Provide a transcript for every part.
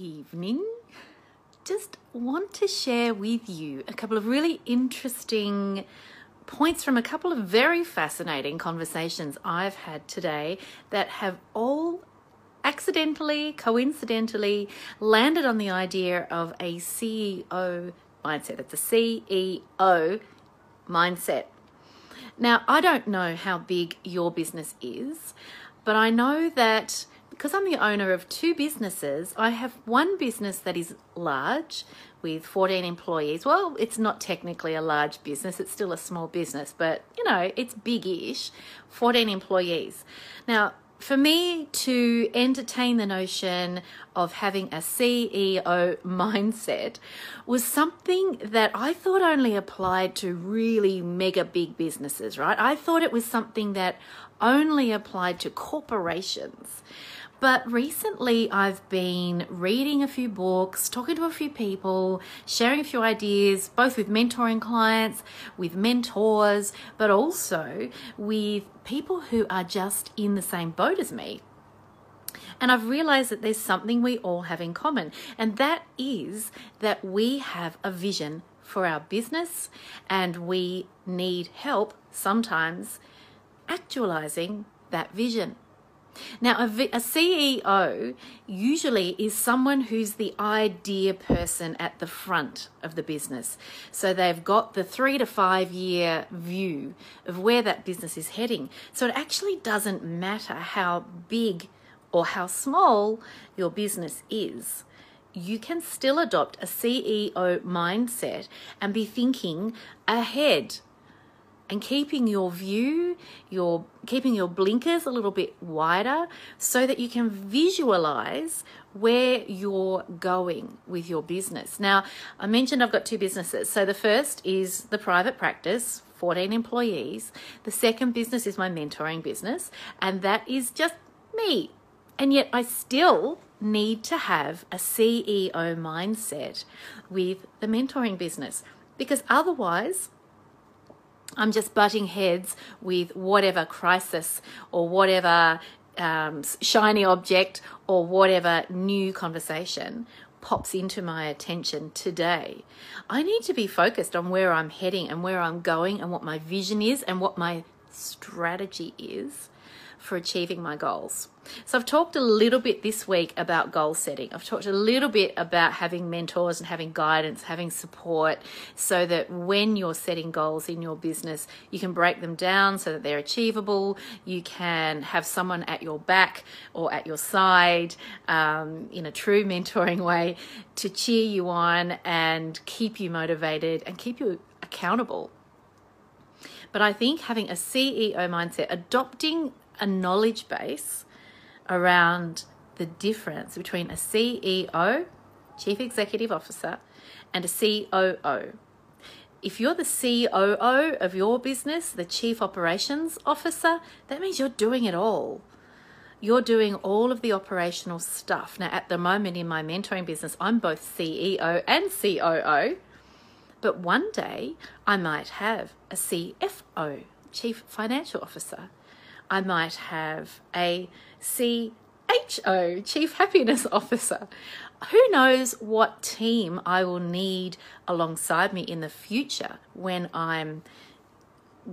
evening. Just want to share with you a couple of really interesting points from a couple of very fascinating conversations I've had today that have all accidentally, coincidentally landed on the idea of a CEO mindset. It's a CEO mindset. Now, I don't know how big your business is, but I know that because I'm the owner of two businesses, I have one business that is large with 14 employees. Well, it's not technically a large business, it's still a small business, but you know, it's big ish 14 employees. Now, for me to entertain the notion of having a CEO mindset was something that I thought only applied to really mega big businesses, right? I thought it was something that only applied to corporations. But recently, I've been reading a few books, talking to a few people, sharing a few ideas, both with mentoring clients, with mentors, but also with people who are just in the same boat as me. And I've realized that there's something we all have in common, and that is that we have a vision for our business and we need help sometimes actualizing that vision. Now, a, a, CEO usually is someone who's the idea person at the front of the business. So they've got the three to five year view of where that business is heading. So it actually doesn't matter how big or how small your business is. You can still adopt a CEO mindset and be thinking ahead and keeping your view, your keeping your blinkers a little bit wider so that you can visualize where you're going with your business. Now, I mentioned I've got two businesses. So the first is the private practice, 14 employees. The second business is my mentoring business, and that is just me. And yet I still need to have a CEO mindset with the mentoring business because otherwise I'm just butting heads with whatever crisis or whatever um, shiny object or whatever new conversation pops into my attention today. I need to be focused on where I'm heading and where I'm going and what my vision is and what my strategy is for achieving my goals. So, I've talked a little bit this week about goal setting. I've talked a little bit about having mentors and having guidance, having support, so that when you're setting goals in your business, you can break them down so that they're achievable. You can have someone at your back or at your side um, in a true mentoring way to cheer you on and keep you motivated and keep you accountable. But I think having a CEO mindset, adopting a knowledge base around the difference between a CEO, Chief Executive Officer, and a COO. If you're the COO of your business, the Chief Operations Officer, that means you're doing it all. You're doing all of the operational stuff. Now, at the moment in my mentoring business, I'm both CEO and COO, but one day I might have a CFO, Chief Financial Officer. I might have a CHO, Chief Happiness Officer. Who knows what team I will need alongside me in the future when I'm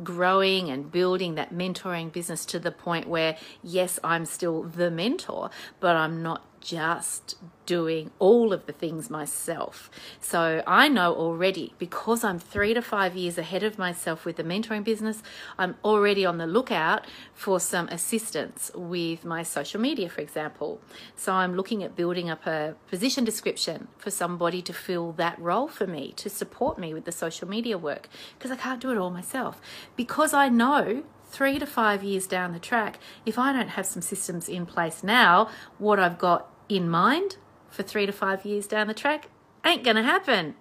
growing and building that mentoring business to the point where, yes, I'm still the mentor, but I'm not just doing all of the things myself. So I know already because I'm three to five years ahead of myself with the mentoring business, I'm already on the lookout for some assistance with my social media, for example. So I'm looking at building up a position description for somebody to fill that role for me, to support me with the social media work, because I can't do it all myself. Because I know three to five years down the track, if I don't have some systems in place now, what I've got in mind for three to five years down the track ain't going to happen.